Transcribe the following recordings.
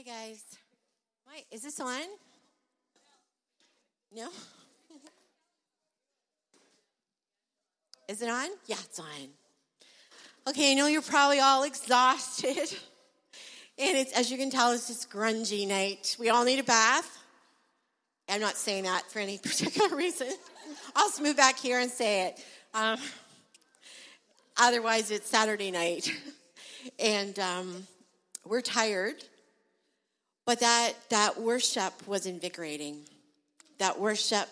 Hi, guys. Wait, is this on? No? Is it on? Yeah, it's on. Okay, I know you're probably all exhausted. And it's, as you can tell, it's this grungy night. We all need a bath. I'm not saying that for any particular reason. I'll just move back here and say it. Um, otherwise, it's Saturday night. And um, we're tired. But that, that worship was invigorating. That worship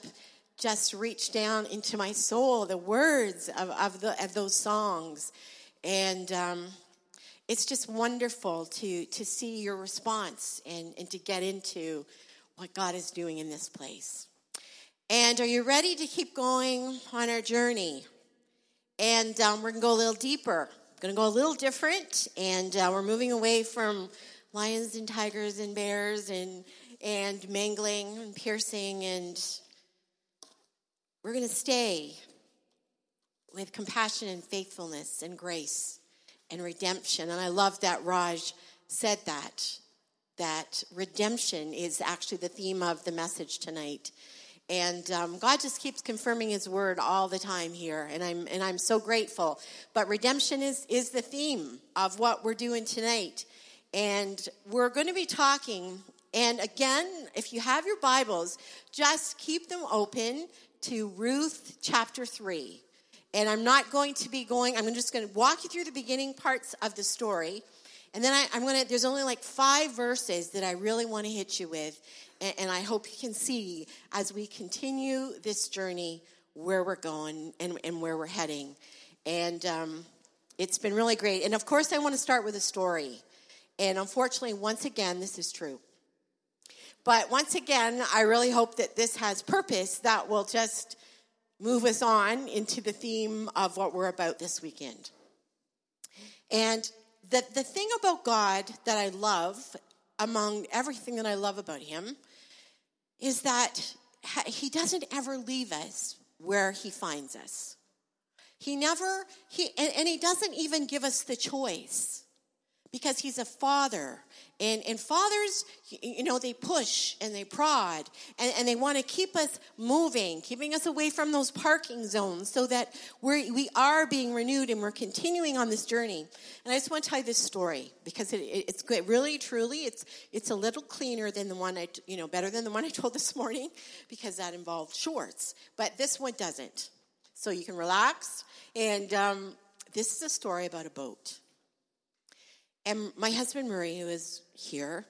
just reached down into my soul, the words of, of, the, of those songs. And um, it's just wonderful to, to see your response and, and to get into what God is doing in this place. And are you ready to keep going on our journey? And um, we're going to go a little deeper. Going to go a little different, and uh, we're moving away from lions and tigers and bears and and mangling and piercing, and we're going to stay with compassion and faithfulness and grace and redemption. And I love that Raj said that that redemption is actually the theme of the message tonight. And um, God just keeps confirming His word all the time here, and I'm and I'm so grateful. But redemption is is the theme of what we're doing tonight, and we're going to be talking. And again, if you have your Bibles, just keep them open to Ruth chapter three. And I'm not going to be going. I'm just going to walk you through the beginning parts of the story, and then I, I'm going to. There's only like five verses that I really want to hit you with and, and I hope you can see as we continue this journey where we're going and, and where we're heading. And um, it's been really great. And of course, I want to start with a story. And unfortunately, once again, this is true. But once again, I really hope that this has purpose that will just move us on into the theme of what we're about this weekend. And the, the thing about God that I love, among everything that I love about Him, is that he doesn't ever leave us where he finds us. He never, he, and, and, he doesn't even give us the choice because he's a father. And, and fathers, you know, they push and they prod and, and they want to keep us moving, keeping us away from those parking zones so that we're, we are being renewed and we're continuing on this journey. And I just want to tell you this story because it, it, it's good. Really, truly, it's, it's a little cleaner than the one I, you know, better than the one I told this morning because that involved shorts. But this one doesn't. So you can relax. And um, this is a story about a boat. And my husband Murray, who is here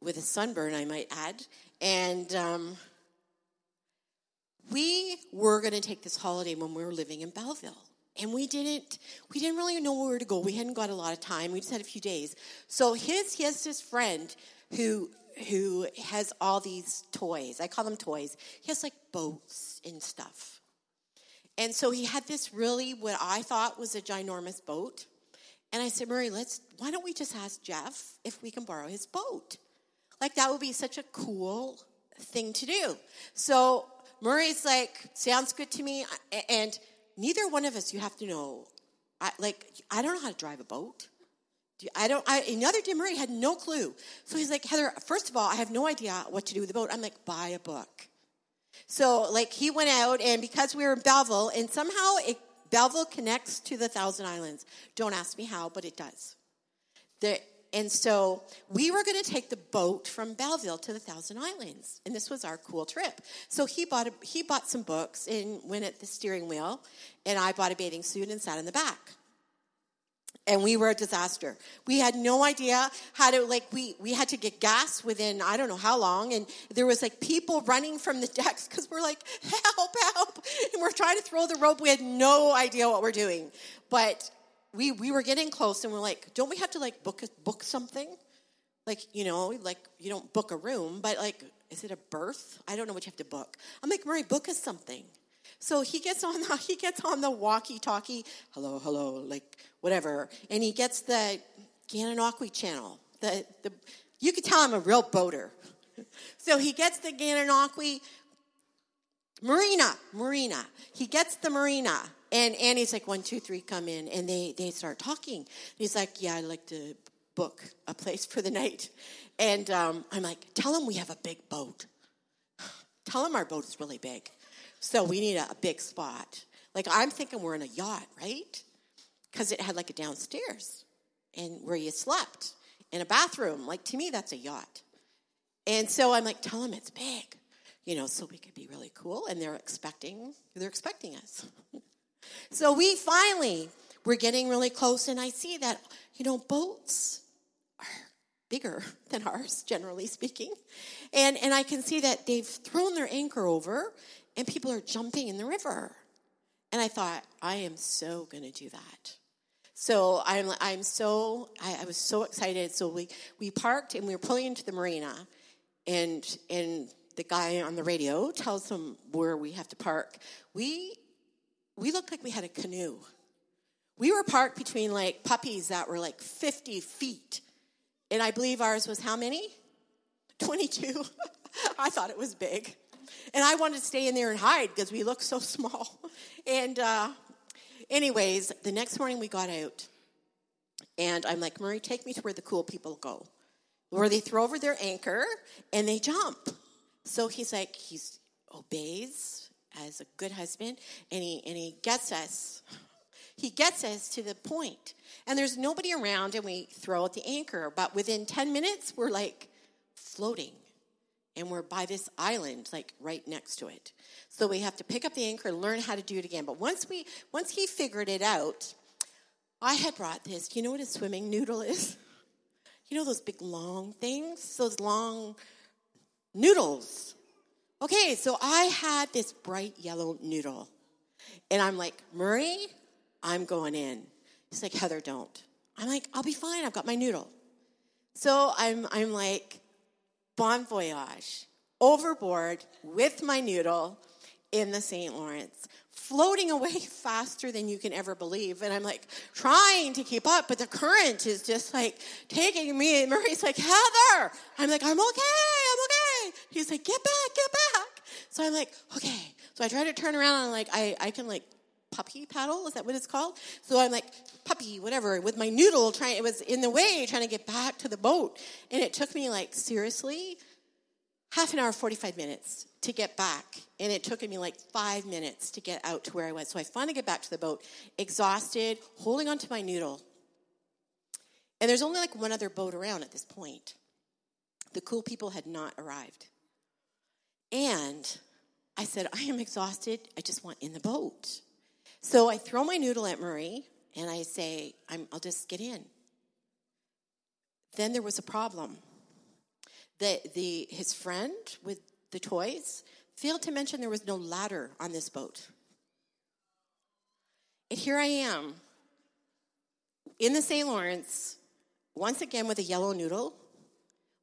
with a sunburn, I might add, and um, we were going to take this holiday when we were living in Belleville. And we didn't we didn't really know where to go. We hadn't got a lot of time. We just had a few days. So his he has this friend who who has all these toys. I call them toys. He has like boats and stuff. And so he had this really what I thought was a ginormous boat. And I said, Murray, let's, why don't we just ask Jeff if we can borrow his boat? Like, that would be such a cool thing to do. So Murray's like, sounds good to me. And neither one of us, you have to know, I, like, I don't know how to drive a boat. I don't, I, another day, Murray had no clue. So he's like, Heather, first of all, I have no idea what to do with the boat. I'm like, buy a book. So, like, he went out, and because we were in Belleville, and somehow it Belleville connects to the Thousand Islands. Don't ask me how, but it does. And so we were going to take the boat from Belleville to the Thousand Islands, and this was our cool trip. So he bought a, he bought some books and went at the steering wheel, and I bought a bathing suit and sat in the back and we were a disaster. We had no idea how to like we we had to get gas within I don't know how long, and there was like people running from the decks because we're like help help, and we're trying to throw the rope. We had no idea what we're doing, but we we were getting close, and we're like, don't we have to like book book something? Like you know, like you don't book a room, but like is it a berth? I don't know what you have to book. I'm like Murray, book us something. So he gets on the, he gets on the walkie-talkie, hello, hello, like whatever, and he gets the Gananoque channel. The, the, you could tell I'm a real boater. so he gets the Gananoque marina, marina. He gets the marina, and Annie's like, one, two, three, come in, and they they start talking. And he's like, yeah, I'd like to book a place for the night. And um, I'm like, tell him we have a big boat. Tell him our boat is really big. So we need a, a big spot. Like, I'm thinking we're in a yacht, right? Because it had like a downstairs and where you slept in a bathroom. Like, to me, that's a yacht. And so I'm like, tell them it's big, you know, so we could be really cool. And they're expecting, they're expecting us. so we finally, we're getting really close, and I see that, you know, boats are bigger than ours, generally speaking. And, and I can see that they've thrown their anchor over, and people are jumping in the river. And I thought, I am so going to do that. So I'm, I'm so, I, I was so excited. So we, we parked and we were pulling into the marina and, and the guy on the radio tells them where we have to park. We, we looked like we had a canoe. We were parked between like puppies that were like 50 feet. And I believe ours was how many? 22. I thought it was big. And I wanted to stay in there and hide because we looked so small. And uh, Anyways, the next morning we got out, and I'm like, Murray, take me to where the cool people go, where they throw over their anchor and they jump. So he's like, he obeys as a good husband, and he and he gets us. He gets us to the point, and there's nobody around, and we throw out the anchor. But within ten minutes, we're like floating and we're by this island like right next to it. So we have to pick up the anchor and learn how to do it again. But once we once he figured it out i had brought this you know what a swimming noodle is? You know those big long things? Those long noodles. Okay so i had this bright yellow noodle. And i'm like murray i'm going in. He's like heather don't. I'm like i'll be fine. I've got my noodle. So i'm i'm like bon voyage, overboard with my noodle in the St. Lawrence, floating away faster than you can ever believe. And I'm like trying to keep up, but the current is just like taking me. And Murray's like, Heather. I'm like, I'm okay, I'm okay. He's like, get back, get back. So I'm like, okay. So I try to turn around and like, I, I can like puppy paddle. Is that what it's called? So I'm like, puppy, whatever, with my noodle trying, it was in the way trying to get back to the boat. And it took me like, seriously, half an hour, 45 minutes to get back. And it took me like five minutes to get out to where I was. So I finally get back to the boat, exhausted, holding onto my noodle. And there's only like one other boat around at this point. The cool people had not arrived. And I said, I am exhausted. I just want in the boat. So I throw my noodle at Murray and I say, i will just get in. Then there was a problem. The, the, his friend with the toys failed to mention there was no ladder on this boat. And here I am in the St. Lawrence, once again with a yellow noodle,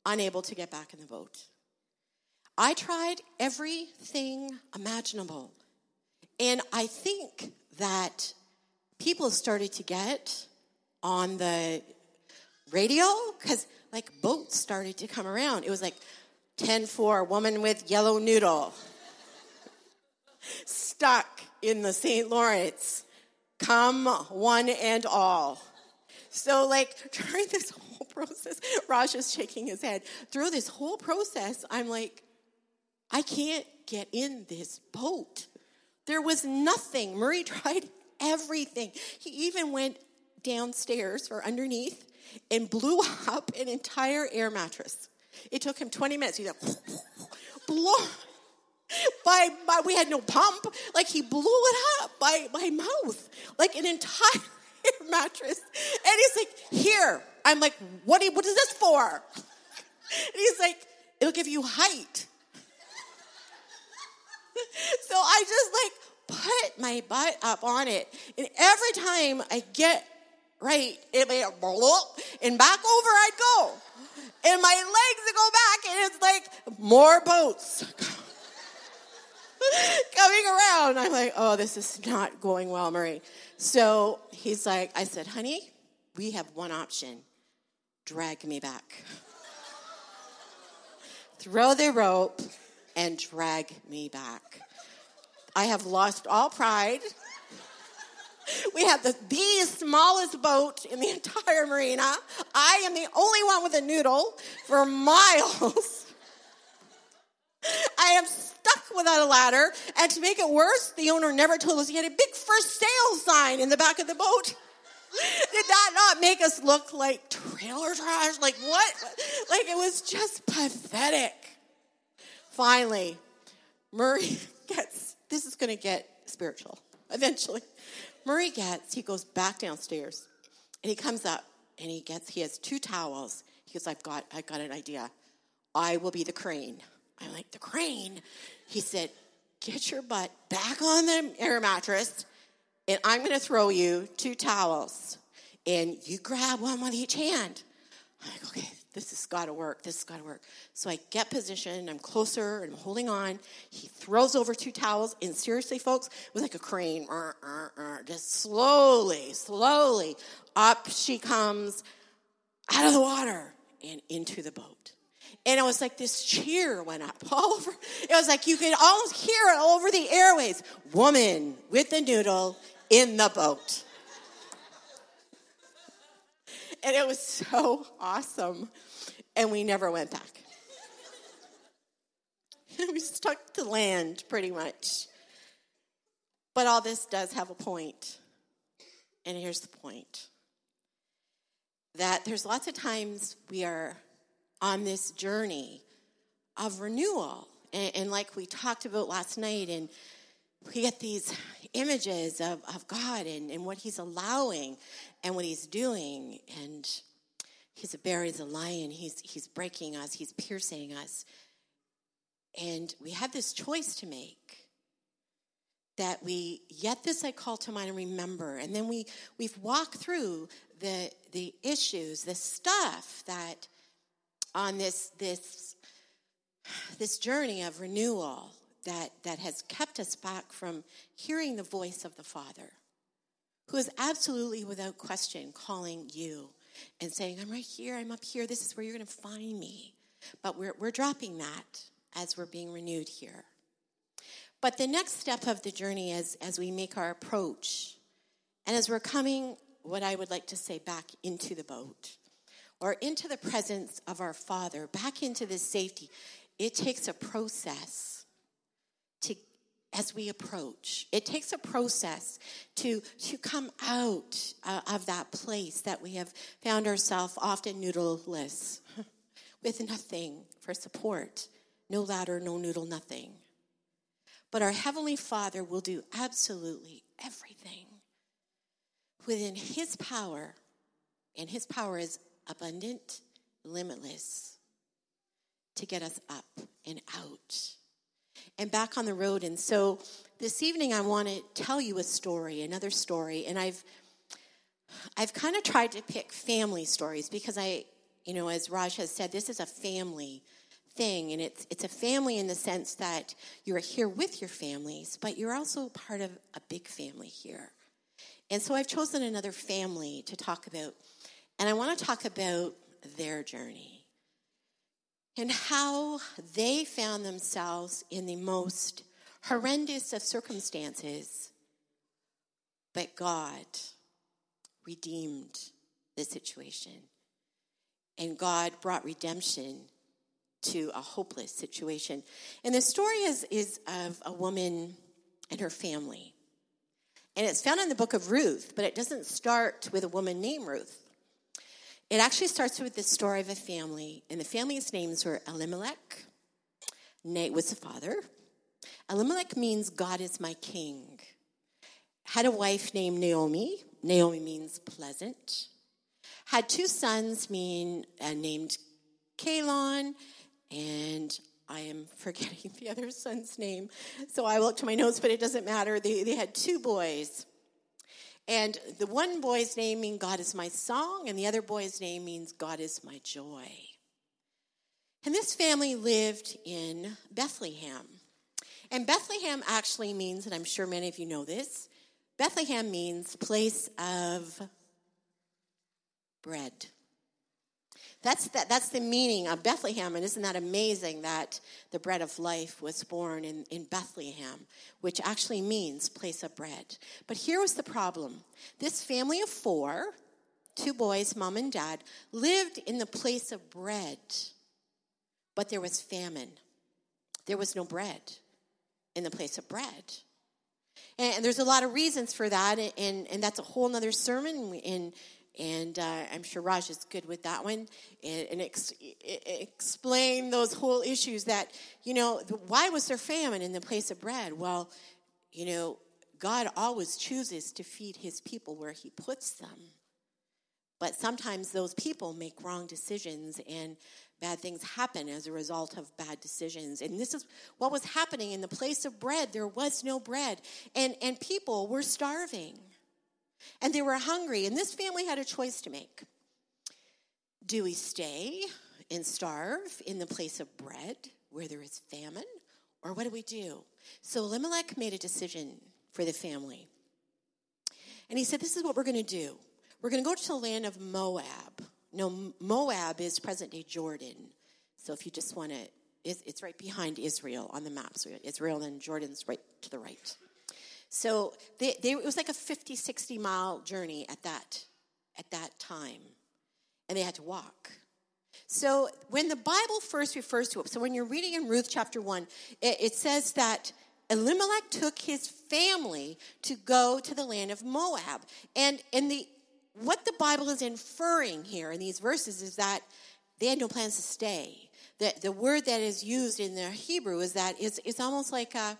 unable to get back in the boat. I tried everything imaginable. And I think that people started to get on the radio because like boats started to come around. It was like 10 4, woman with yellow noodle, stuck in the St. Lawrence. Come one and all. So, like, during this whole process, Raj is shaking his head. Through this whole process, I'm like, I can't get in this boat. There was nothing. Murray tried everything. He even went downstairs or underneath and blew up an entire air mattress. It took him 20 minutes. He like, blow. By, by, we had no pump. Like he blew it up by my mouth, like an entire air mattress. And he's like, here. I'm like, what, what is this for? And he's like, it'll give you height. So I just like put my butt up on it. And every time I get right, it made a and back over I'd go. And my legs go back, and it's like more boats coming around. I'm like, oh, this is not going well, Murray. So he's like, I said, honey, we have one option drag me back. Throw the rope and drag me back. I have lost all pride We have the, the smallest boat in the entire marina. I am the only one with a noodle for miles. I am stuck without a ladder. And to make it worse, the owner never told us he had a big for sale sign in the back of the boat. Did that not make us look like trailer trash? Like what? Like it was just pathetic. Finally, Murray gets, this is going to get spiritual eventually. Murray gets, he goes back downstairs and he comes up and he gets, he has two towels. He goes, I've got, I've got an idea. I will be the crane. I'm like, the crane? He said, get your butt back on the air mattress and I'm going to throw you two towels and you grab one with each hand. I'm like, okay, this has got to work. This has got to work. So I get positioned. I'm closer and I'm holding on. He throws over two towels. And seriously, folks, it was like a crane. Uh, uh, uh, just slowly, slowly up she comes out of the water and into the boat. And it was like this cheer went up all over. It was like you could almost hear it all over the airways. Woman with the noodle in the boat. And it was so awesome. And we never went back. we stuck to land pretty much. But all this does have a point. And here's the point that there's lots of times we are on this journey of renewal. And, and, like we talked about last night, and we get these images of, of God and, and what He's allowing and what He's doing. And He's a bear, He's a lion, He's, he's breaking us, He's piercing us. And we have this choice to make that we yet this I call to mind and remember. And then we, we've walked through the, the issues, the stuff that on this, this, this journey of renewal that, that has kept us back from hearing the voice of the Father, who is absolutely without question calling you and saying, I'm right here, I'm up here, this is where you're going to find me. But we're, we're dropping that as we're being renewed here. But the next step of the journey is as we make our approach, and as we're coming, what I would like to say, back into the boat or into the presence of our Father, back into this safety, it takes a process as we approach. It takes a process to, to come out uh, of that place that we have found ourselves often noodleless, with nothing for support, no ladder, no noodle, nothing. But our Heavenly Father will do absolutely everything within His power, and His power is abundant, limitless, to get us up and out and back on the road. And so this evening, I want to tell you a story, another story. And I've I've kind of tried to pick family stories because I, you know, as Raj has said, this is a family thing, and it's it's a family in the sense that you're here with your families, but you're also part of a big family here. And so I've chosen another family to talk about, and I want to talk about their journey and how they found themselves in the most horrendous of circumstances, but God redeemed the situation. And God brought redemption to a hopeless situation. And the story is, is of a woman and her family. And it's found in the book of Ruth, but it doesn't start with a woman named Ruth. It actually starts with the story of a family, and the family's names were Elimelech. Nate was the father. Elimelech means God is my king. Had a wife named Naomi. Naomi means pleasant. Had two sons mean, uh, named Kalon, and I am forgetting the other son's name. So I looked to my notes, but it doesn't matter. They, they had two boys. And the one boy's name means God is my song, and the other boy's name means God is my joy. And this family lived in Bethlehem. And Bethlehem actually means, and I'm sure many of you know this, Bethlehem means place of bread. That's, that, that's the meaning of Bethlehem. And isn't that amazing that the bread of life was born in, in Bethlehem, which actually means place of bread. But here was the problem this family of four, two boys, mom and dad, lived in the place of bread, but there was famine. There was no bread in the place of bread. And, there's a lot of reasons for that, and, and that's a whole other sermon. And, and uh, I'm sure Raj is good with that one, and, and ex- explain those whole issues that, you know, why was there famine in the place of bread? Well, you know, God always chooses to feed his people where he puts them. But sometimes those people make wrong decisions and bad things happen as a result of bad decisions. And this is what was happening in the place of bread. There was no bread, and, and people were starving and they were hungry. And this family had a choice to make do we stay and starve in the place of bread where there is famine, or what do we do? So Elimelech made a decision for the family. And he said, This is what we're going to do. We're going to go to the land of Moab. No, Moab is present day Jordan. So if you just want to, it's right behind Israel on the map. So Israel and Jordan's right to the right. So they, they, it was like a 50, 60 mile journey at that, at that time. And they had to walk. So when the Bible first refers to it, so when you're reading in Ruth chapter 1, it, it says that Elimelech took his family to go to the land of Moab. And, and the, what the Bible is inferring here in these verses is that they had no plans to stay. The, the word that is used in the Hebrew is that it's, it's almost like a,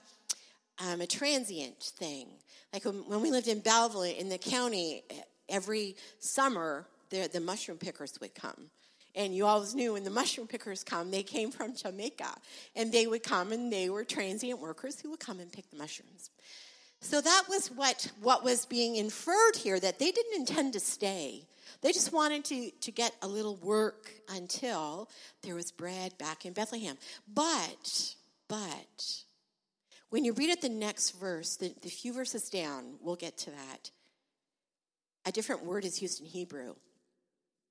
um, a transient thing. Like when we lived in Belleville in the county, every summer the, the mushroom pickers would come. And you always knew when the mushroom pickers come, they came from Jamaica. And they would come and they were transient workers who would come and pick the mushrooms. So that was what, what was being inferred here that they didn't intend to stay. They just wanted to, to get a little work until there was bread back in Bethlehem. But, but, when you read at the next verse, the, the few verses down, we'll get to that. A different word is used in Hebrew,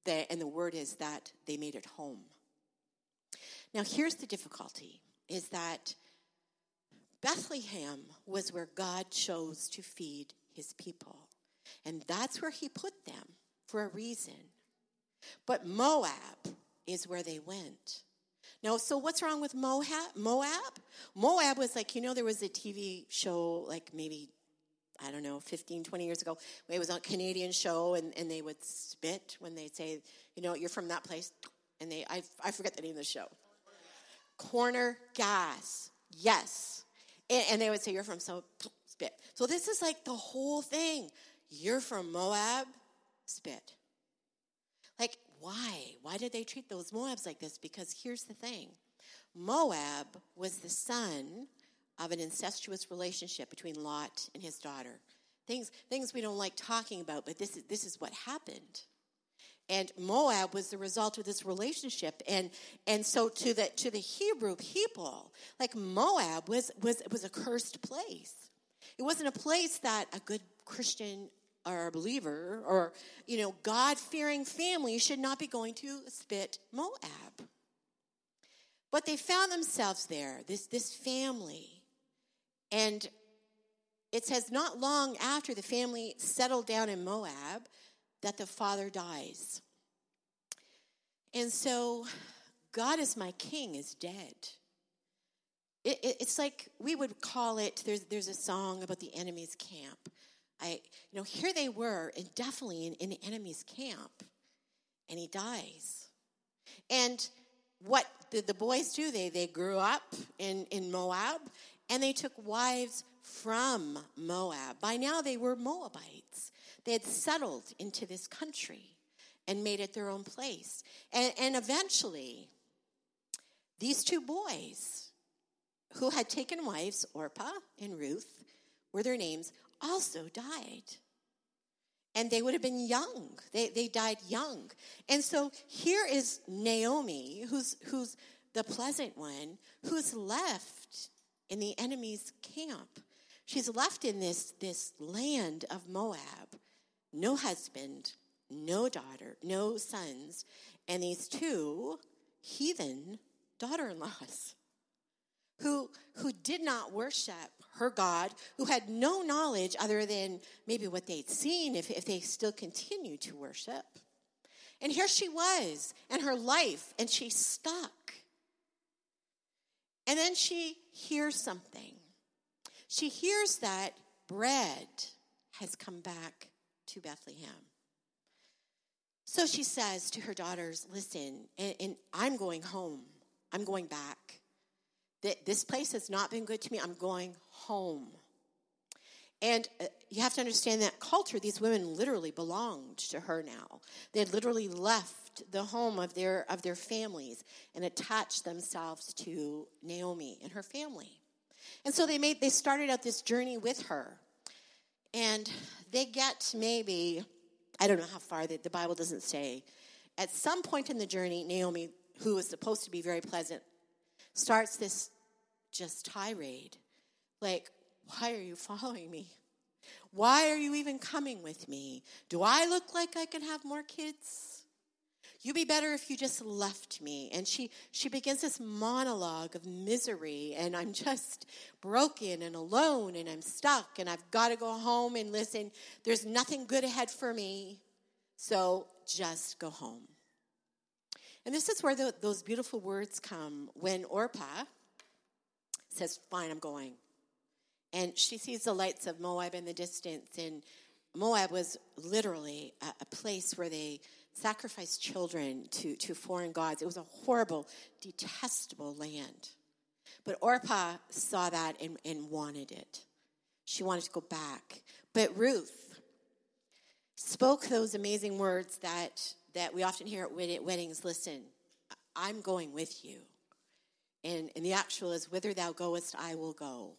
and the word is that they made it home. Now, here's the difficulty: is that Bethlehem was where God chose to feed His people, and that's where He put them for a reason. But Moab is where they went. So what's wrong with Moab? Moab? Moab was like, you know, there was a TV show like maybe, I don't know, 15, 20 years ago. It was a Canadian show and, and they would spit when they'd say, you know, you're from that place. And they, I, I forget the name of the show. Corner gas. Yes. And, and they would say, you're from so spit. So this is like the whole thing. You're from Moab, spit. Why? Why did they treat those Moabs like this? Because here's the thing Moab was the son of an incestuous relationship between Lot and his daughter. Things, things we don't like talking about, but this is, this is what happened. And Moab was the result of this relationship. And, and so to the, to the Hebrew people, like Moab was, was, was a cursed place. It wasn't a place that a good Christian or a believer or, you know, God fearing family should not be going to spit Moab. But they found themselves there, this, this family. And it says, not long after the family settled down in Moab, that the father dies. And so, God is my king is dead. It, it, it's like we would call it, there's, there's a song about the enemy's camp. I, you know, here they were, and definitely in, in the enemy's camp, and he dies. And what did the boys do? They they grew up in, in Moab, and they took wives from Moab. By now, they were Moabites. They had settled into this country and made it their own place. And, and eventually, these two boys who had taken wives, Orpah and Ruth, were their names, also died. And they would have been young. They, they died young. And so here is Naomi, who's, who's the pleasant one, who's left in the enemy's camp. She's left in this, this land of Moab, no husband, no daughter, no sons, and these two heathen daughter in laws who, who did not worship her God, who had no knowledge other than maybe what they'd seen if, if they still continued to worship. And here she was and her life, and she's stuck. And then she hears something. She hears that bread has come back to Bethlehem. So she says to her daughters, Listen, and, and I'm going home. I'm going back. This place has not been good to me. I'm going home. And uh, you have to understand that culture, these women literally belonged to her now. They had literally left the home of their, of their families and attached themselves to Naomi and her family. And so they made they started out this journey with her. And they get maybe, I don't know how far, the, the Bible doesn't say. At some point in the journey, Naomi, who was supposed to be very pleasant, starts this just tirade. Like, why are you following me? Why are you even coming with me? Do I look like I can have more kids? You'd be better if you just left me. And she, she begins this monologue of misery, and I'm just broken and alone, and I'm stuck, and I've got to go home and listen. There's nothing good ahead for me, so just go home. And this is where the, those beautiful words come when Orpah says, Fine, I'm going. And she sees the lights of Moab in the distance. And Moab was literally a, a place where they sacrificed children to, to foreign gods. It was a horrible, detestable land. But Orpah saw that and, and wanted it. She wanted to go back. But Ruth spoke those amazing words that, that we often hear at weddings listen, I'm going with you. And, and the actual is, whither thou goest, I will go.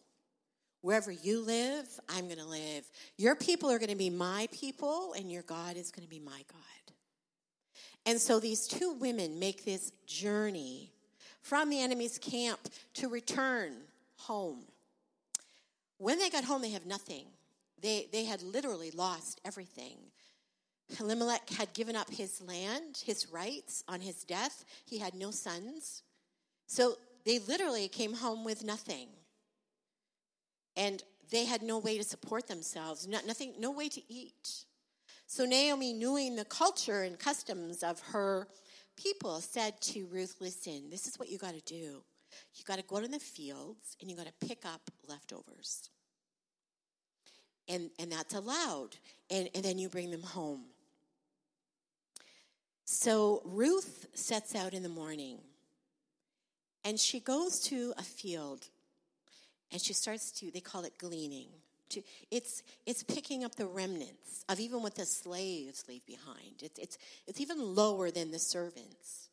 Wherever you live, I'm going to live. Your people are going to be my people, and your God is going to be my God. And so these two women make this journey from the enemy's camp to return home. When they got home, they have nothing. They, they had literally lost everything. Elimelech had given up his land, his rights on his death. He had no sons. So they literally came home with nothing. And they had no way to support themselves, no, nothing, no way to eat. So Naomi, knowing the culture and customs of her people, said to Ruth, Listen, this is what you got to do. You got to go to the fields and you got to pick up leftovers. And, and that's allowed. And, and then you bring them home. So Ruth sets out in the morning and she goes to a field and she starts to, they call it gleaning. To, it's, it's picking up the remnants of even what the slaves leave behind. It's, it's, it's even lower than the servants.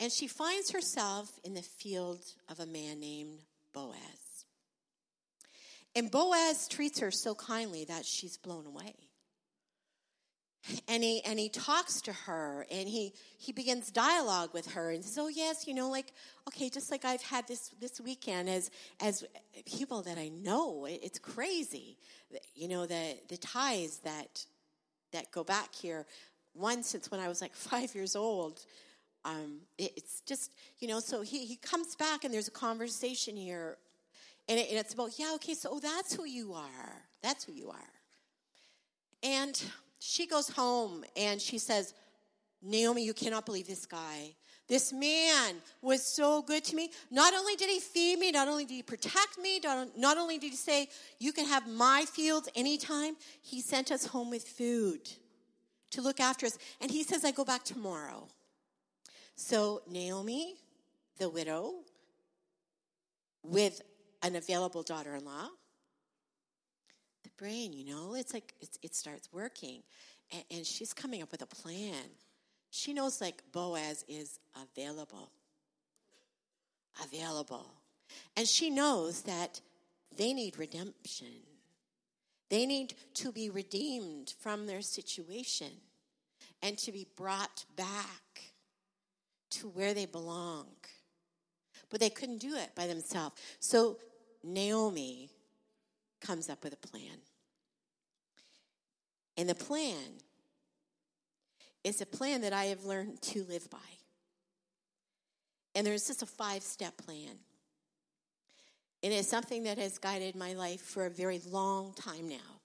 And she finds herself in the field of a man named Boaz. And Boaz treats her so kindly that she's blown away and he and he talks to her and he he begins dialogue with her and says oh yes you know like okay just like i've had this this weekend as as people that i know it's crazy you know the the ties that that go back here. One since when i was like five years old um, it, it's just you know so he he comes back and there's a conversation here and, it, and it's about yeah okay so oh, that's who you are. That's who you are. And she goes home and she says, Naomi, you cannot believe this guy. This man was so good to me. Not only did he feed me, not only did he protect me, not only did he say, You can have my fields anytime, he sent us home with food to look after us. And he says, I go back tomorrow. So Naomi, the widow, with an available daughter in law, brain, you know, it's like it's, it starts working. And, and she's coming up with a plan. She knows like Boaz is available. Available. And she knows that they need redemption. They need to be redeemed from their situation and to be brought back to where they belong. But they couldn't do it by themselves. So Naomi comes up with a plan. And the plan is a plan that I have learned to live by. And there's just a five step plan. And it's something that has guided my life for a very long time now.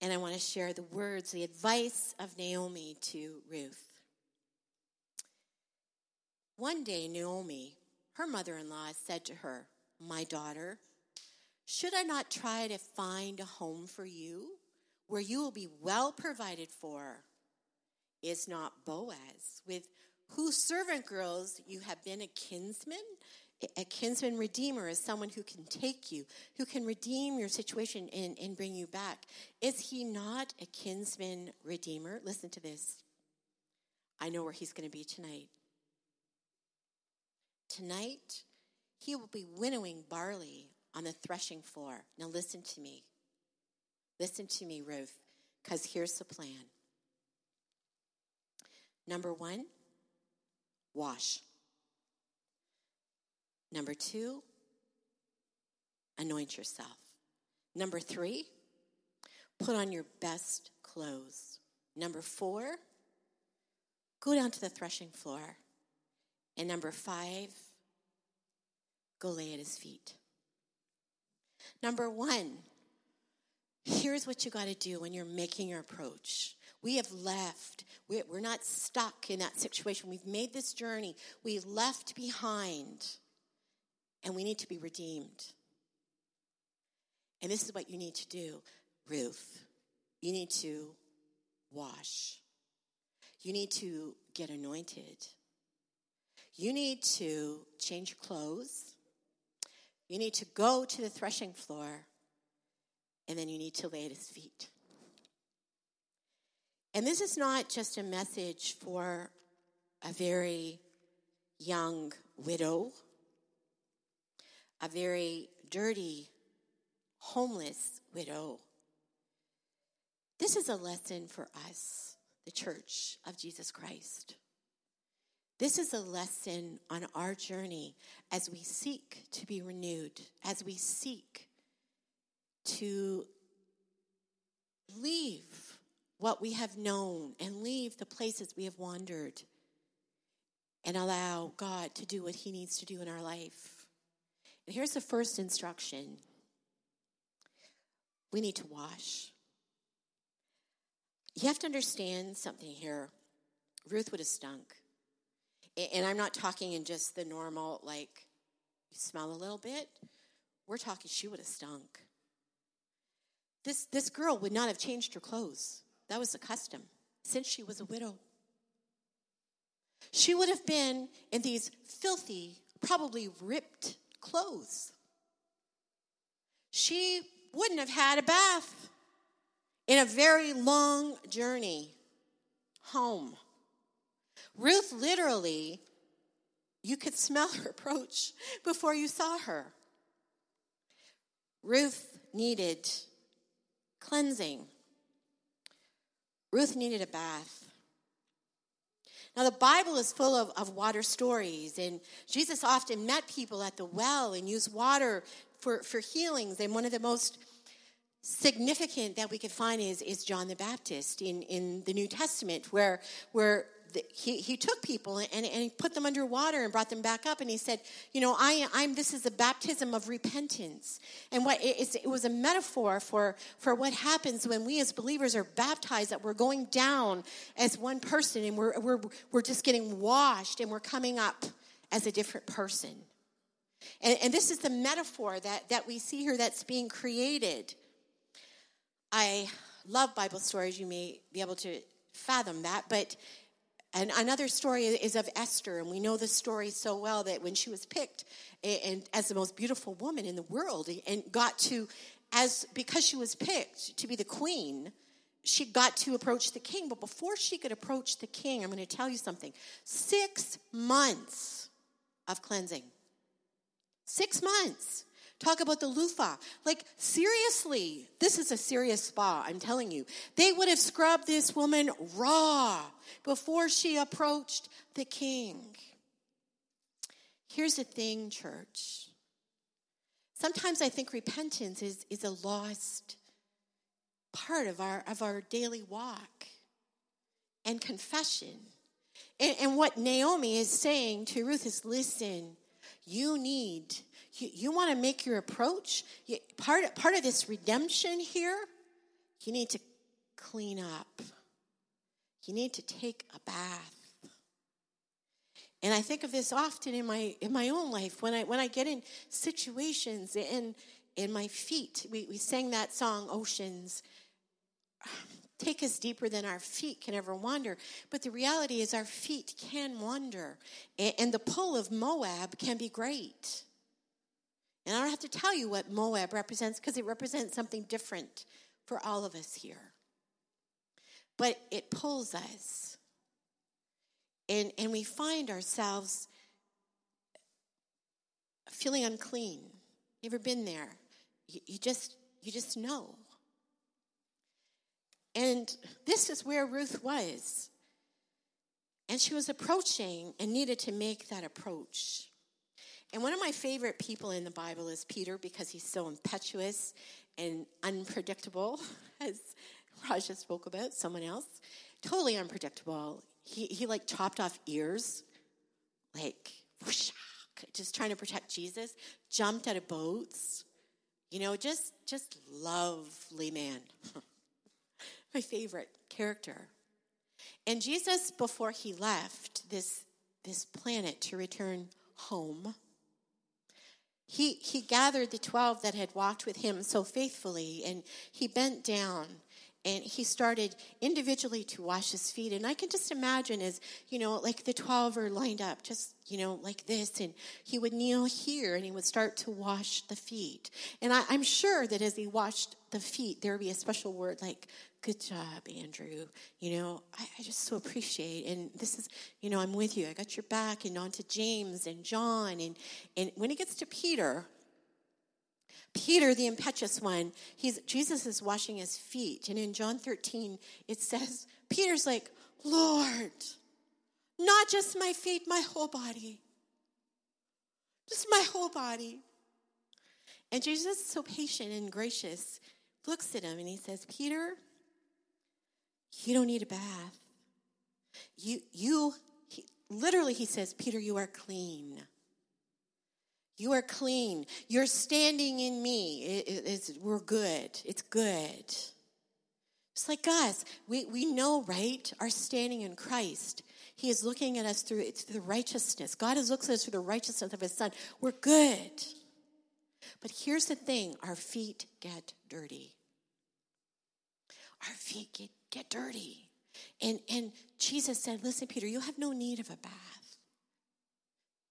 And I want to share the words, the advice of Naomi to Ruth. One day, Naomi, her mother in law, said to her, My daughter, should I not try to find a home for you where you will be well provided for? Is not Boaz, with whose servant girls you have been a kinsman? A kinsman redeemer is someone who can take you, who can redeem your situation and, and bring you back. Is he not a kinsman redeemer? Listen to this. I know where he's going to be tonight. Tonight, he will be winnowing barley on the threshing floor. Now, listen to me. Listen to me, Ruth, because here's the plan. Number one, wash. Number two, anoint yourself. Number three, put on your best clothes. Number four, go down to the threshing floor. And number five, go lay at his feet. Number one, here's what you got to do when you're making your approach. We have left. We're not stuck in that situation. We've made this journey. We left behind, and we need to be redeemed. And this is what you need to do, Ruth. You need to wash. You need to get anointed. You need to change your clothes. You need to go to the threshing floor. And then you need to lay at his feet. And this is not just a message for a very young widow, a very dirty, homeless widow. This is a lesson for us, the church of Jesus Christ. This is a lesson on our journey as we seek to be renewed, as we seek to leave what we have known and leave the places we have wandered and allow God to do what He needs to do in our life. And here's the first instruction we need to wash. You have to understand something here. Ruth would have stunk. And I'm not talking in just the normal, like, you smell a little bit. We're talking, she would have stunk. This, this girl would not have changed her clothes. That was the custom since she was a widow. She would have been in these filthy, probably ripped clothes. She wouldn't have had a bath in a very long journey home. Ruth literally, you could smell her approach before you saw her. Ruth needed cleansing. Ruth needed a bath. Now, the Bible is full of, of water stories, and Jesus often met people at the well and used water for, for healings. And one of the most significant that we could find is, is John the Baptist in, in the New Testament, where, where he, he took people and, and he put them under water and brought them back up. And he said you know I, i'm this is a baptism of repentance. And what it, it was a metaphor for for what happens when we as believers are baptized that we're going down as one person and we're we're, we're just getting washed and we're coming up as a different person. And, and this is the metaphor that that we see here that's being created. I love bible stories. You may be able to fathom that but and another story is of Esther, and we know the story so well that when she was picked and as the most beautiful woman in the world, and got to, as because she was picked to be the queen, she got to approach the king. But before she could approach the king, I'm going to tell you something: six months of cleansing. Six months. Talk about the loofah. Like, seriously, this is a serious spa, I'm telling you. They would have scrubbed this woman raw before she approached the king. Here's the thing, church. Sometimes I think repentance is, is a lost part of our, of our daily walk. and confession. And, and what Naomi is saying to Ruth is listen, you need, you, you want to make your approach. You, part, part of this redemption here, you need to clean up. You need to take a bath. And I think of this often in my in my own life when I when I get in situations and in my feet. We we sang that song Oceans take us deeper than our feet can ever wander. But the reality is, our feet can wander, and the pull of Moab can be great. And I don't have to tell you what Moab represents because it represents something different for all of us here. But it pulls us. And, and we find ourselves feeling unclean. You ever been there? You, you just you just know. And this is where Ruth was. And she was approaching and needed to make that approach. And one of my favorite people in the Bible is Peter because he's so impetuous and unpredictable, as Raja spoke about, someone else. Totally unpredictable. He, he like chopped off ears, like whoosh, just trying to protect Jesus, jumped out of boats. You know, just just lovely man. my favorite character. And Jesus, before he left this, this planet to return home, he, he gathered the 12 that had walked with him so faithfully, and he bent down and he started individually to wash his feet. And I can just imagine as, you know, like the 12 are lined up, just, you know, like this. And he would kneel here and he would start to wash the feet. And I, am sure that as he washed the feet, there would be a special word like, good job, Andrew. You know, I, I just so appreciate. And this is, you know, I'm with you. I got your back. And on to James and John. And, and when he gets to Peter, Peter, the impetuous one, he's, Jesus is washing his feet. And in John 13, it says, Peter's like, Lord, not just my feet, my whole body. Just my whole body. And Jesus is so patient and gracious, looks at him and he says, Peter, you don't need a bath. You, you, he, literally, he says, Peter, you are clean. You are clean. You're standing in me. It, it, we're good. It's good. It's like us. We, we know, right? Our standing in Christ. He is looking at us through, through the righteousness. God is looking at us through the righteousness of His Son. We're good. But here's the thing our feet get dirty. Our feet get, get dirty. And, and Jesus said, Listen, Peter, you have no need of a bath.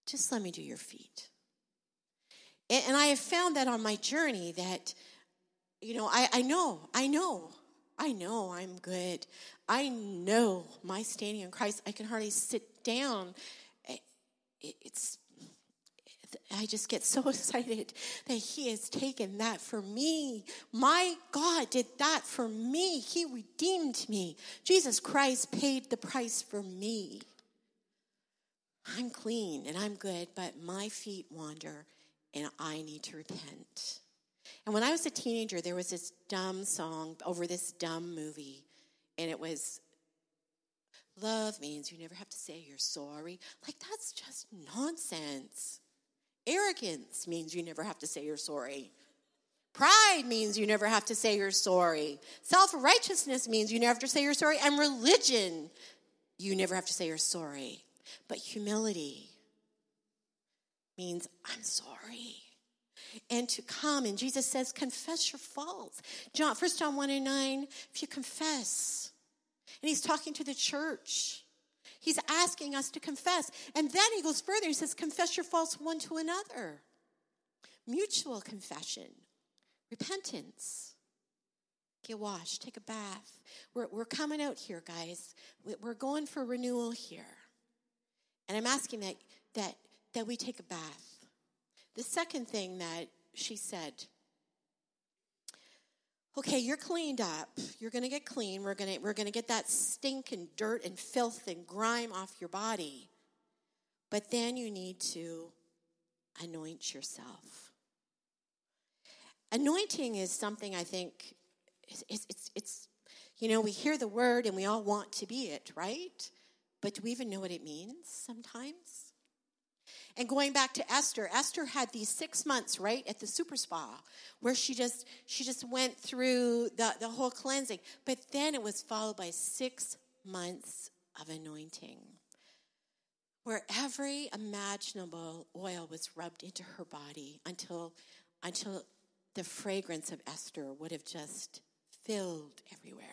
Just let me do your feet. And I have found that on my journey that, you know, I, I know, I know, I know I'm good. I know my standing in Christ. I can hardly sit down. It's, I just get so excited that He has taken that for me. My God did that for me. He redeemed me. Jesus Christ paid the price for me. I'm clean and I'm good, but my feet wander and I need to repent. And when I was a teenager, there was this dumb song over this dumb movie, and it was Love means you never have to say you're sorry. Like, that's just nonsense. Arrogance means you never have to say you're sorry. Pride means you never have to say you're sorry. Self righteousness means you never have to say you're sorry. And religion, you never have to say you're sorry. But humility, means I'm sorry. And to come, and Jesus says, confess your faults. John, 1 John 1 and 9, if you confess, and he's talking to the church. He's asking us to confess. And then he goes further. He says, confess your faults one to another. Mutual confession, repentance. Get washed, take a bath. We're, we're coming out here, guys. We're going for renewal here. And I'm asking that, that that we take a bath. The second thing that she said, okay, you're cleaned up. You're going to get clean. We're going to we're going to get that stink and dirt and filth and grime off your body. But then you need to anoint yourself. Anointing is something I think it's, it's, it's You know, we hear the word and we all want to be it, right? But do we even know what it means sometimes? And going back to Esther, Esther had these six months, right, at the super spa, where she just she just went through the, the whole cleansing. But then it was followed by six months of anointing. Where every imaginable oil was rubbed into her body until until the fragrance of Esther would have just filled everywhere.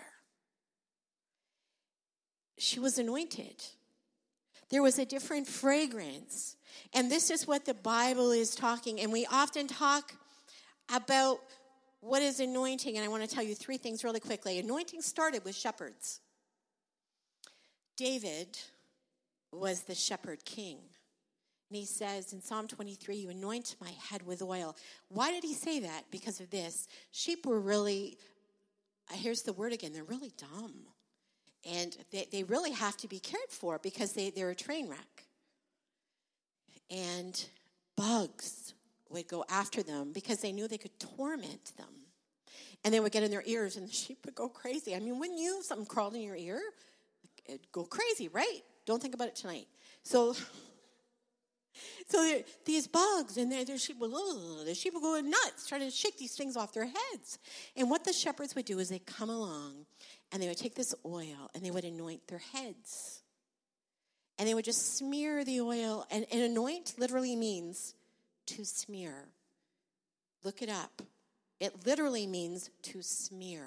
She was anointed. There was a different fragrance. And this is what the Bible is talking. And we often talk about what is anointing. And I want to tell you three things really quickly. Anointing started with shepherds. David was the shepherd king. And he says in Psalm 23, You anoint my head with oil. Why did he say that? Because of this. Sheep were really, uh, here's the word again, they're really dumb. And they, they really have to be cared for because they, they're a train wreck. And bugs would go after them because they knew they could torment them. And they would get in their ears and the sheep would go crazy. I mean, wouldn't you, something crawled in your ear, it'd go crazy, right? Don't think about it tonight. So so these bugs, and their sheep will, the sheep would go nuts, trying to shake these things off their heads. And what the shepherds would do is they come along, and they would take this oil, and they would anoint their heads. And they would just smear the oil, and, and anoint literally means to smear. Look it up. It literally means to smear.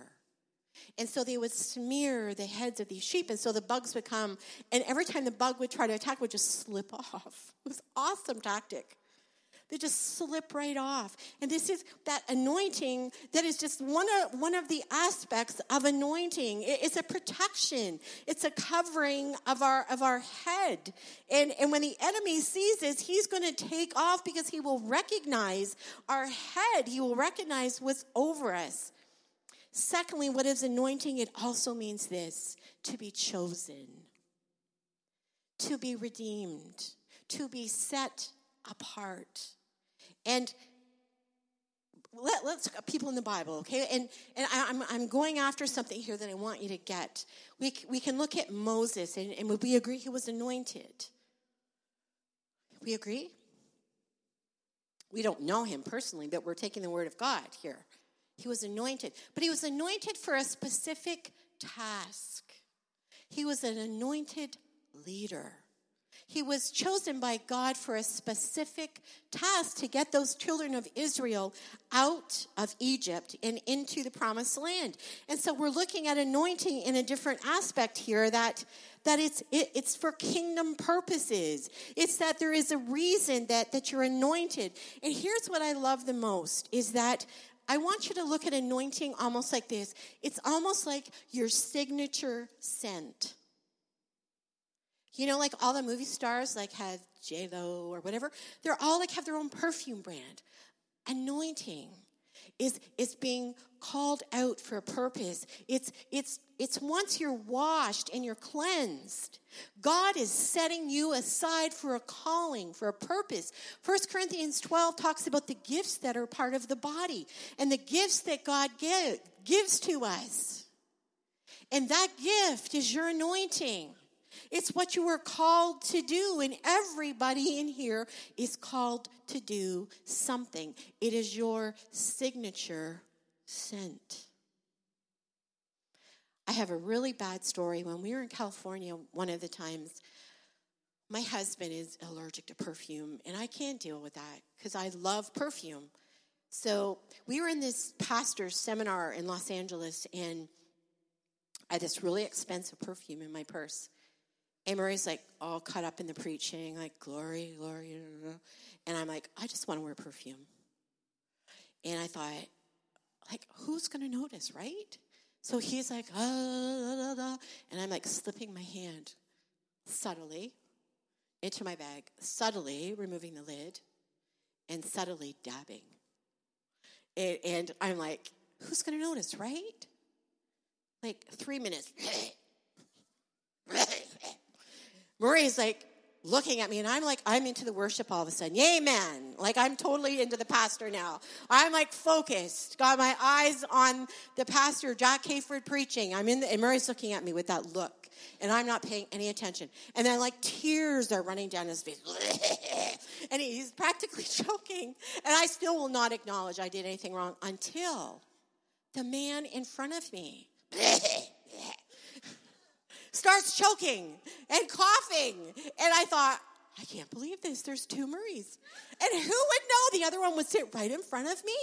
And so they would smear the heads of these sheep, and so the bugs would come, and every time the bug would try to attack, would just slip off. It was awesome tactic. They just slip right off. And this is that anointing that is just one of, one of the aspects of anointing. It's a protection. It's a covering of our, of our head. And, and when the enemy sees this, he's going to take off because he will recognize our head. He will recognize what's over us. Secondly, what is anointing? It also means this to be chosen, to be redeemed, to be set apart. And let, us people in the Bible, okay? And, and I, am I'm, I'm going after something here that I want you to get. We, we can look at Moses, and, and we agree he was anointed. We agree? We don't know him personally, but we're taking the word of God here. He was anointed, but he was anointed for a specific task. He was an anointed leader. He was chosen by God for a specific task to get those children of Israel out of Egypt and into the promised land. And so we're looking at anointing in a different aspect here that that it's it, it's for kingdom purposes. It's that there is a reason that that you're anointed. And here's what I love the most is that I want you to look at anointing almost like this. It's almost like your signature scent. You know, like all the movie stars, like have J Lo or whatever. They're all like have their own perfume brand. Anointing is is being called out for a purpose. It's it's it's once you're washed and you're cleansed. God is setting you aside for a calling, for a purpose. 1 Corinthians 12 talks about the gifts that are part of the body and the gifts that God give, gives to us. And that gift is your anointing. It's what you were called to do, and everybody in here is called to do something. It is your signature scent. I have a really bad story. When we were in California, one of the times, my husband is allergic to perfume, and I can't deal with that because I love perfume. So we were in this pastor's seminar in Los Angeles, and I had this really expensive perfume in my purse. And like all caught up in the preaching, like glory, glory, and I'm like, I just want to wear perfume. And I thought, like, who's going to notice, right? So he's like, ah, da, da, and I'm like slipping my hand subtly into my bag, subtly removing the lid, and subtly dabbing. And, and I'm like, who's going to notice, right? Like three minutes. Murray's like, looking at me and I'm like, I'm into the worship all of a sudden. Amen. Like I'm totally into the pastor now. I'm like focused. Got my eyes on the pastor, Jack Hayford preaching. I'm in the, and Murray's looking at me with that look. And I'm not paying any attention. And then like tears are running down his face. and he's practically choking. And I still will not acknowledge I did anything wrong until the man in front of me starts choking and coughing. And I thought, I can't believe this. There's two Murrays. And who would know the other one would sit right in front of me?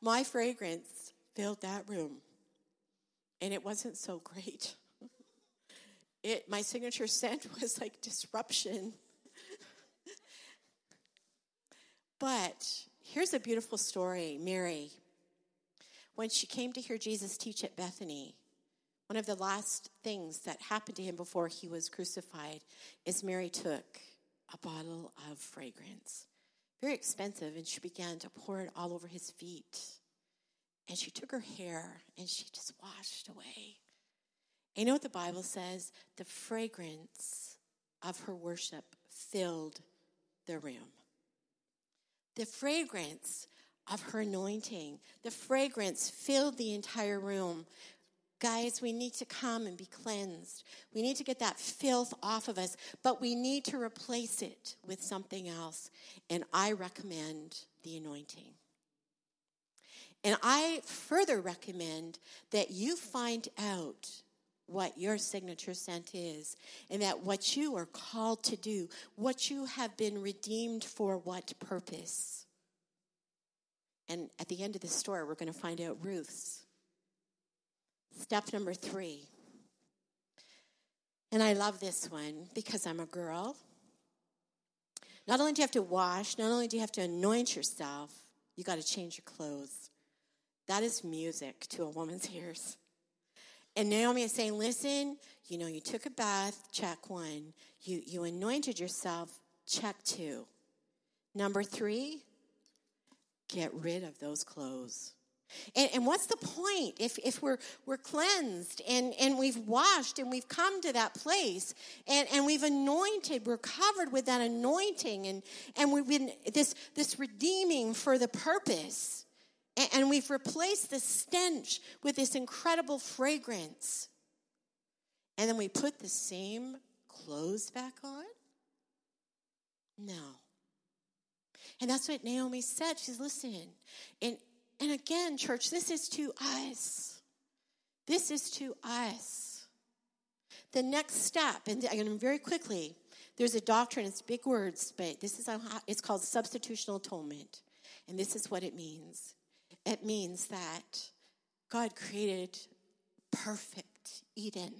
My fragrance filled that room. And it wasn't so great. It, my signature scent was like disruption. but here's a beautiful story Mary, when she came to hear Jesus teach at Bethany, one of the last things that happened to him before he was crucified is Mary took a bottle of fragrance, very expensive, and she began to pour it all over his feet. And she took her hair and she just washed away. And you know what the Bible says? The fragrance of her worship filled the room. The fragrance of her anointing, the fragrance filled the entire room Guys, we need to come and be cleansed. We need to get that filth off of us, but we need to replace it with something else. And I recommend the anointing. And I further recommend that you find out what your signature scent is and that what you are called to do, what you have been redeemed for what purpose. And at the end of the story, we're going to find out Ruth's. Step number three. And I love this one because I'm a girl. Not only do you have to wash, not only do you have to anoint yourself, you got to change your clothes. That is music to a woman's ears. And Naomi is saying, listen, you know, you took a bath, check one. You, you anointed yourself, check two. Number three, get rid of those clothes. And, and, what's the point if, if we're, we're cleansed and, and we've washed and we've come to that place and, and we've anointed, we're covered with that anointing and, and we've been this, this redeeming for the purpose. And, and we've replaced the stench with this incredible fragrance. And then we put the same clothes back on? No. And that's what Naomi said. She's listening. And and again, church, this is to us. This is to us. The next step, and to very quickly, there's a doctrine, it's big words, but this is how it's called substitutional atonement. And this is what it means. It means that God created perfect Eden.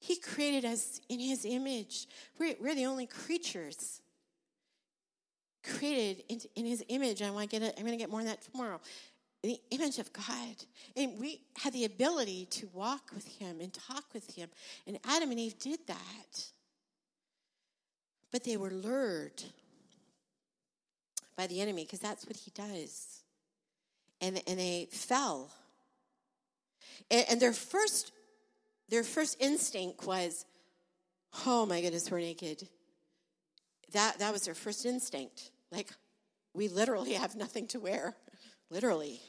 He created us in his image. We're, we're the only creatures created in, in his image. I want to get it, I'm going to get more on that tomorrow. The image of God. And we had the ability to walk with him and talk with him. And Adam and Eve did that. But they were lured by the enemy because that's what he does. And, and they fell. And, and their first their first instinct was, oh my goodness, we're naked. That, that was their first instinct. Like, we literally have nothing to wear, literally.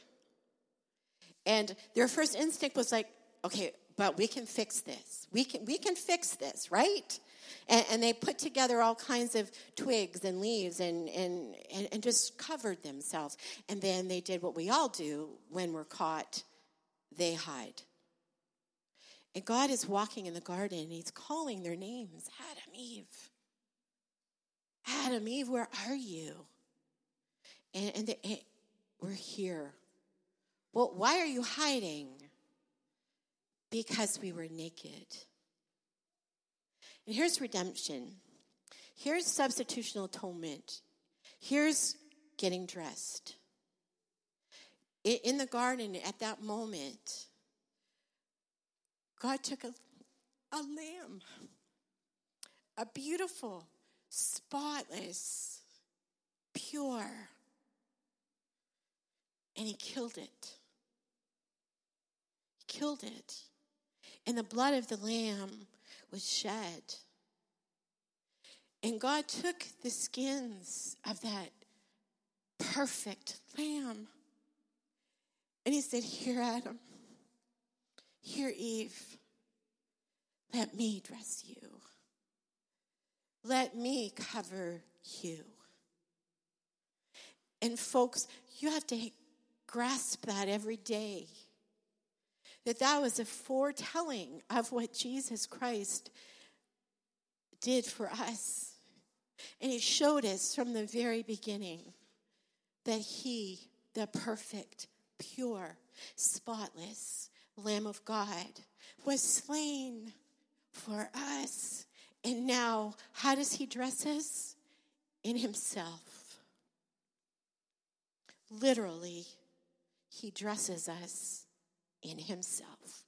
And their first instinct was like, okay, but we can fix this. We can, we can fix this, right? And, and they put together all kinds of twigs and leaves and, and, and, and just covered themselves. And then they did what we all do when we're caught they hide. And God is walking in the garden and he's calling their names Adam, Eve. Adam, Eve, where are you? And, and, the, and we're here. Well, why are you hiding? Because we were naked. And here's redemption. Here's substitutional atonement. Here's getting dressed. In the garden, at that moment, God took a, a lamb, a beautiful spotless, pure. And he killed it. He killed it. And the blood of the lamb was shed And God took the skins of that perfect lamb and he said, Here, Adam, here, Eve, let me dress you. Let me cover you. And folks, you have to grasp that every day. That that was a foretelling of what Jesus Christ did for us. And he showed us from the very beginning that he, the perfect, pure, spotless Lamb of God, was slain for us. And now, how does he dress us? In himself. Literally, he dresses us in himself.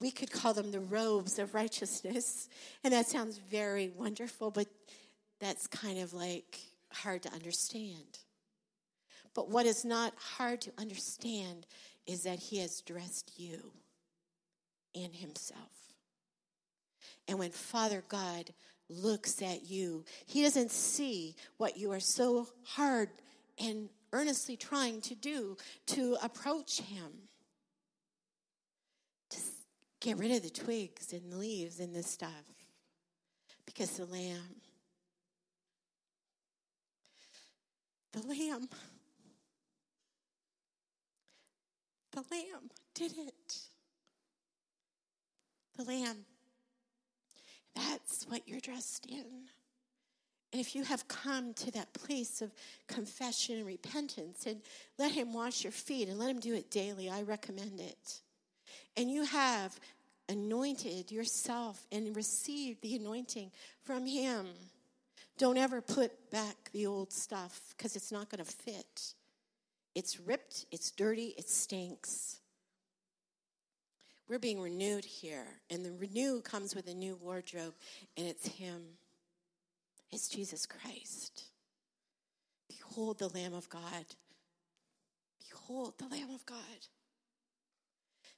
We could call them the robes of righteousness, and that sounds very wonderful, but that's kind of like hard to understand. But what is not hard to understand is that He has dressed you in Himself. And when Father God looks at you, He doesn't see what you are so hard and earnestly trying to do to approach Him. To get rid of the twigs and leaves and this stuff. Because the Lamb, the Lamb The Lamb did it. The Lamb. That's what you're dressed in. And if you have come to that place of confession and repentance and let Him wash your feet and let Him do it daily, I recommend it. And you have anointed yourself and received the anointing from Him. Don't ever put back the old stuff because it's not going to fit. It's ripped, it's dirty, it stinks. We're being renewed here, and the renew comes with a new wardrobe, and it's Him. It's Jesus Christ. Behold the Lamb of God. Behold the Lamb of God.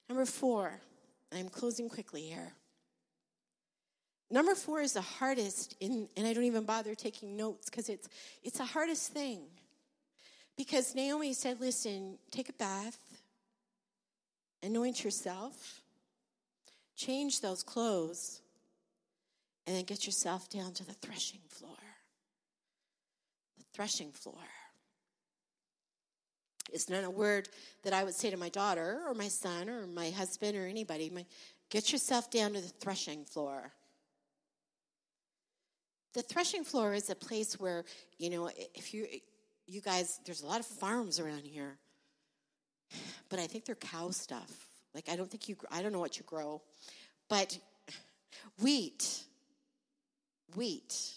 Number four, I'm closing quickly here. Number four is the hardest, in, and I don't even bother taking notes because it's, it's the hardest thing. Because Naomi said, Listen, take a bath, anoint yourself, change those clothes, and then get yourself down to the threshing floor. The threshing floor. It's not a word that I would say to my daughter or my son or my husband or anybody. My, get yourself down to the threshing floor. The threshing floor is a place where, you know, if you you guys, there's a lot of farms around here, but I think they're cow stuff. Like, I don't think you, I don't know what you grow, but wheat, wheat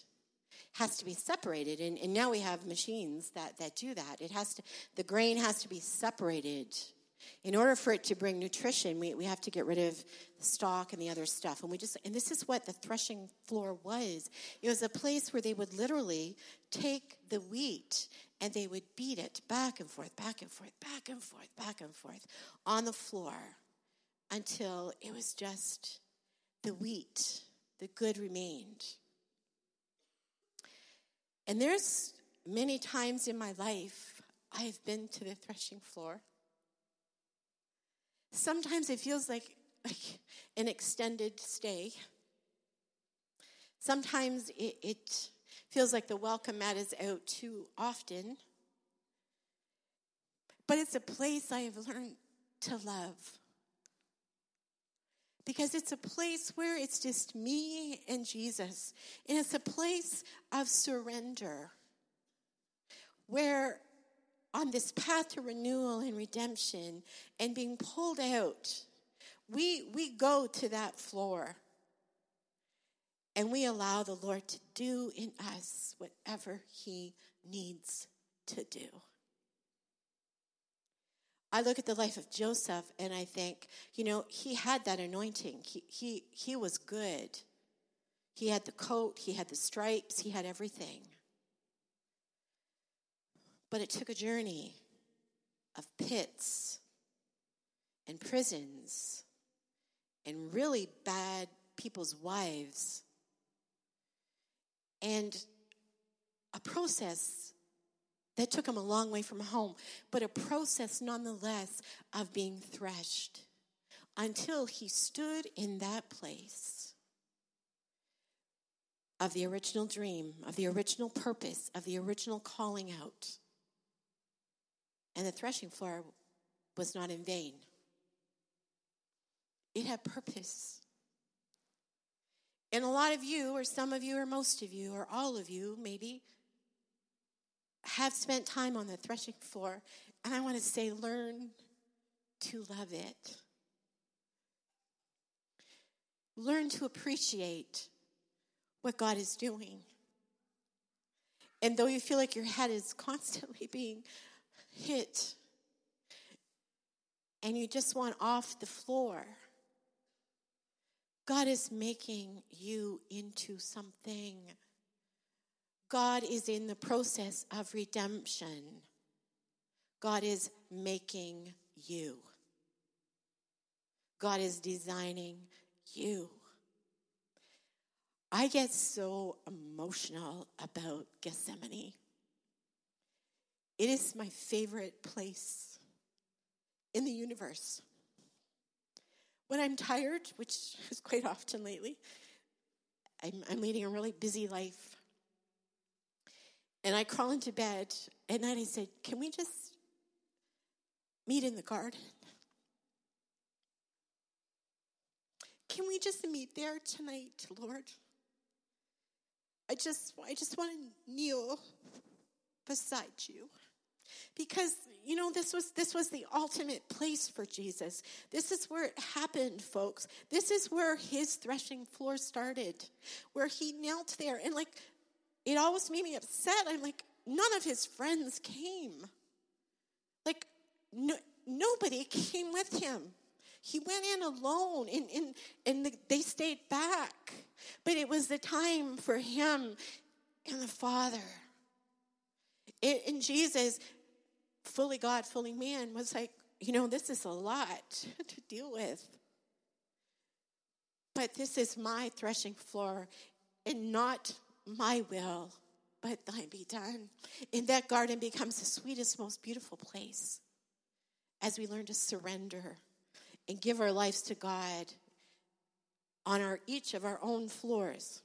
has to be separated. And, and now we have machines that, that do that. It has to, the grain has to be separated in order for it to bring nutrition, we, we have to get rid of the stalk and the other stuff. And we just and this is what the threshing floor was. It was a place where they would literally take the wheat and they would beat it back and forth, back and forth, back and forth, back and forth on the floor until it was just the wheat, the good remained. And there's many times in my life I've been to the threshing floor Sometimes it feels like, like an extended stay. Sometimes it, it feels like the welcome mat is out too often. But it's a place I have learned to love. Because it's a place where it's just me and Jesus. And it's a place of surrender. Where on this path to renewal and redemption and being pulled out, we, we go to that floor and we allow the Lord to do in us whatever He needs to do. I look at the life of Joseph and I think, you know, he had that anointing. He, he, he was good. He had the coat, he had the stripes, he had everything. But it took a journey of pits and prisons and really bad people's wives and a process that took him a long way from home, but a process nonetheless of being threshed until he stood in that place of the original dream, of the original purpose, of the original calling out. And the threshing floor was not in vain, it had purpose. And a lot of you, or some of you, or most of you, or all of you, maybe, have spent time on the threshing floor. And I want to say, learn to love it. Learn to appreciate what God is doing. And though you feel like your head is constantly being hit and you just want off the floor, God is making you into something. God is in the process of redemption. God is making you. God is designing you. I get so emotional about Gethsemane. It is my favorite place in the universe. When I'm tired, which is quite often lately, I'm, I'm leading a really busy life. And I crawl into bed at night. I said, Can we just meet in the garden? Can we just meet there tonight, Lord? I just, I just want to kneel beside you because you know this was this was the ultimate place for jesus this is where it happened folks this is where his threshing floor started where he knelt there and like it always made me upset. I'm like none of his friends came. Like no, nobody came with him. He went in alone and, and, and the, they stayed back. But it was the time for him and the father. And Jesus fully God, fully man, was like, you know, this is a lot to deal with. But this is my threshing floor, and not my will, but thine be done. And that garden becomes the sweetest, most beautiful place as we learn to surrender and give our lives to God on our each of our own floors.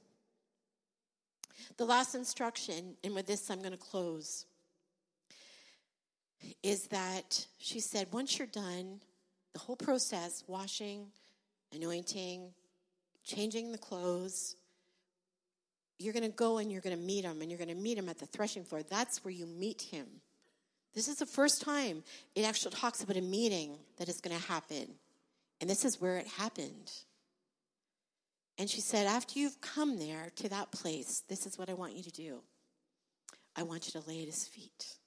The last instruction, and with this I'm going to close is that she said, once you're done, the whole process washing, anointing, changing the clothes you're going to go and you're going to meet him, and you're going to meet him at the threshing floor. That's where you meet him. This is the first time it actually talks about a meeting that is going to happen. And this is where it happened. And she said, After you've come there to that place, this is what I want you to do. I want you to lay at his feet.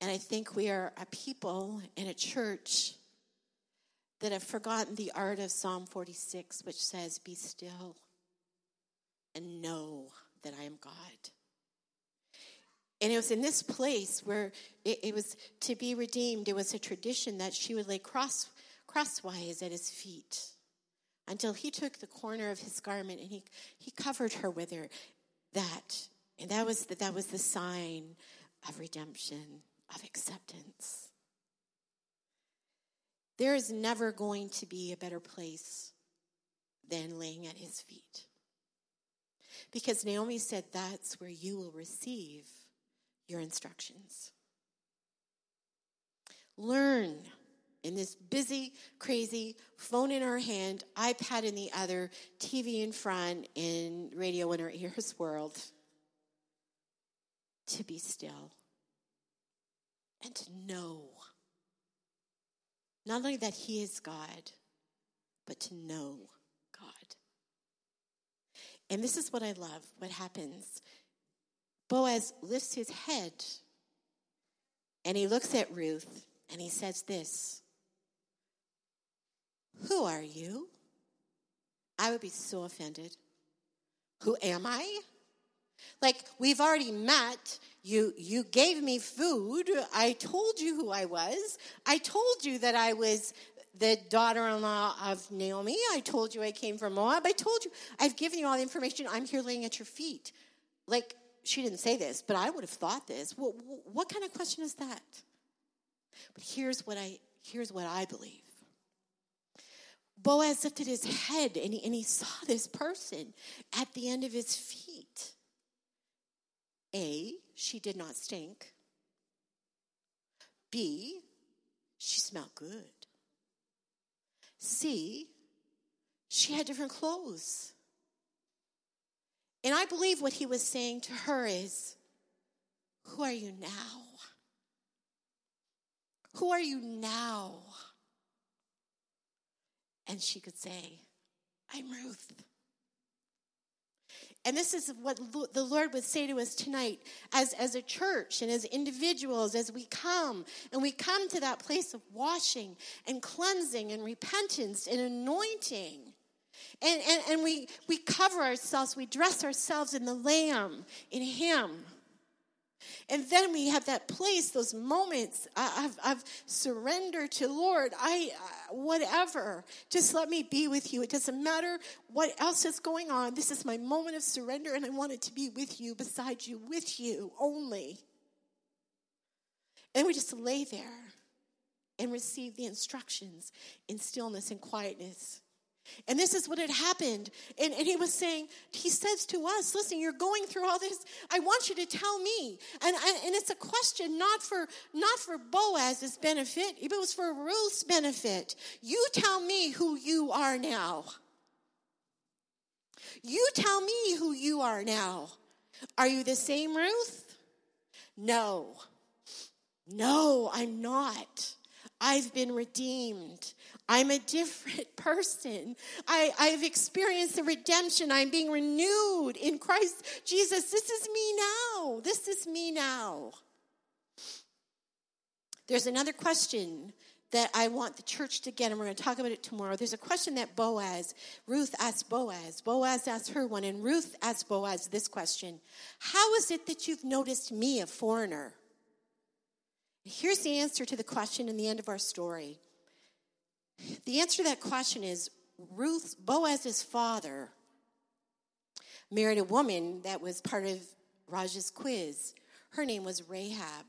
And I think we are a people in a church that have forgotten the art of Psalm 46, which says, Be still and know that I am God. And it was in this place where it, it, was to be redeemed, it was a tradition that she would lay cross, crosswise at his feet until he took the corner of his garment and he, he covered her with her, that. And that was the, that was the sign of redemption of acceptance. There is never going to be a better place than laying at his feet. Because Naomi said that's where you will receive your instructions. Learn in this busy, crazy phone in our hand, iPad in the other, TV in front, and radio in our ears world to be still and to know not only that He is God, but to know. And this is what I love what happens. Boaz lifts his head and he looks at Ruth and he says this Who are you? I would be so offended. Who am I? Like, we've already met. You, you gave me food. I told you who I was. I told you that I was the daughter in law of Naomi. I told you I came from Moab. I told you, I've given you all the information. I'm here laying at your feet. Like, she didn't say this, but I would have thought this. Well, what kind of question is that? But here's what I, here's what I believe. Boaz lifted his head and he, and he saw this person at the end of his feet. A, she did not stink. B, she smelled good. C, she had different clothes. And I believe what he was saying to her is, Who are you now? Who are you now? And she could say, I'm Ruth. And this is what the Lord would say to us tonight as, as a church and as individuals as we come and we come to that place of washing and cleansing and repentance and anointing. And, and, and we, we cover ourselves, we dress ourselves in the Lamb, in Him. And then we have that place, those moments of, of surrender to Lord. I, uh, whatever, just let me be with you. It doesn't matter what else is going on. This is my moment of surrender, and I want it to be with you, beside you, with you only. And we just lay there and receive the instructions in stillness and quietness. And this is what had happened. And, and he was saying, he says to us, listen, you're going through all this. I want you to tell me. And, and, and it's a question not for, not for Boaz's benefit, it was for Ruth's benefit. You tell me who you are now. You tell me who you are now. Are you the same Ruth? No. No, I'm not. I've been redeemed. I'm a different person. I, I've experienced the redemption. I'm being renewed in Christ Jesus. This is me now. This is me now. There's another question that I want the church to get, and we're going to talk about it tomorrow. There's a question that Boaz, Ruth asked Boaz. Boaz asked her one, and Ruth asked Boaz this question How is it that you've noticed me, a foreigner? Here's the answer to the question in the end of our story. The answer to that question is Ruth, Boaz's father, married a woman that was part of Raj's quiz. Her name was Rahab.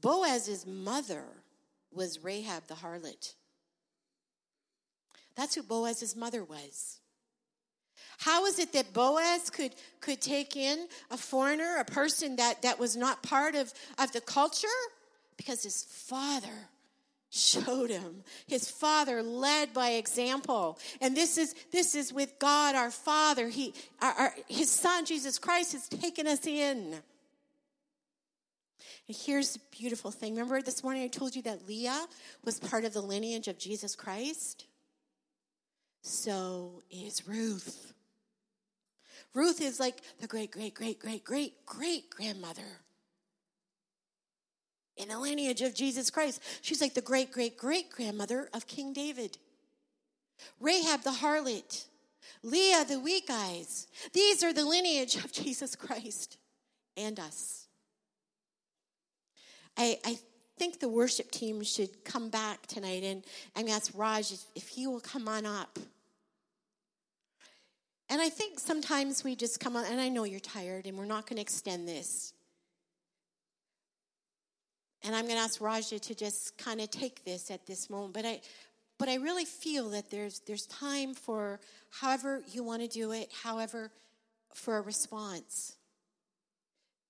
Boaz's mother was Rahab the harlot. That's who Boaz's mother was. How is it that Boaz could, could take in a foreigner, a person that, that was not part of, of the culture? Because his father showed him. His father led by example. And this is, this is with God, our Father. He, our, our, his son, Jesus Christ, has taken us in. And here's the beautiful thing. Remember this morning I told you that Leah was part of the lineage of Jesus Christ? So is Ruth. Ruth is like the great, great, great, great, great, great grandmother in the lineage of Jesus Christ. She's like the great, great, great grandmother of King David. Rahab the harlot, Leah the weak eyes. These are the lineage of Jesus Christ and us. I, I think the worship team should come back tonight and I'm ask Raj if, if he will come on up. And I think sometimes we just come on, and I know you're tired, and we're not going to extend this. And I'm going to ask Raja to just kind of take this at this moment. But I, but I really feel that there's there's time for however you want to do it, however, for a response.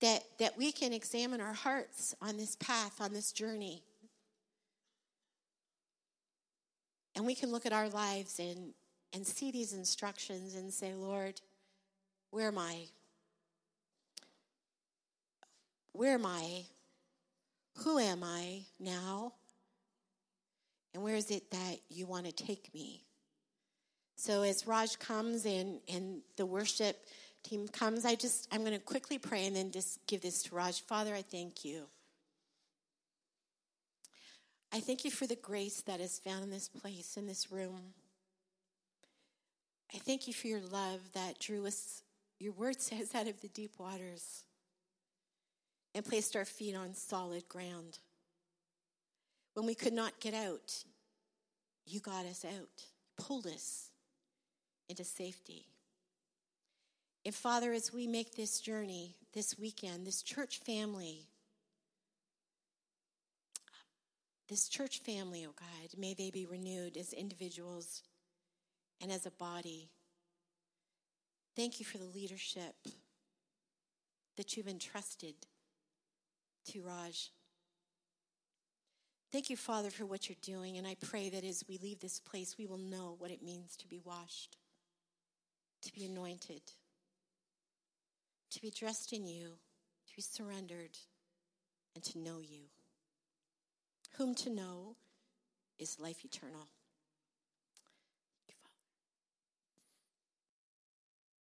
That that we can examine our hearts on this path, on this journey. And we can look at our lives and and see these instructions and say, Lord, where am I? Where am I? Who am I now? And where is it that you want to take me? So as Raj comes and, and the worship team comes, I just I'm going to quickly pray and then just give this to Raj. Father, I thank you. I thank you for the grace that is found in this place, in this room. I thank you for your love that drew us, your word says, out of the deep waters and placed our feet on solid ground. When we could not get out, you got us out, pulled us into safety. And Father, as we make this journey this weekend, this church family, this church family, oh God, may they be renewed as individuals and as a body. Thank you for the leadership that you've entrusted to Raj. Thank you, Father, for what you're doing, and I pray that as we leave this place, we will know what it means to be washed, to be anointed, to be dressed in you, to be surrendered, and to know you. Whom to know is life eternal.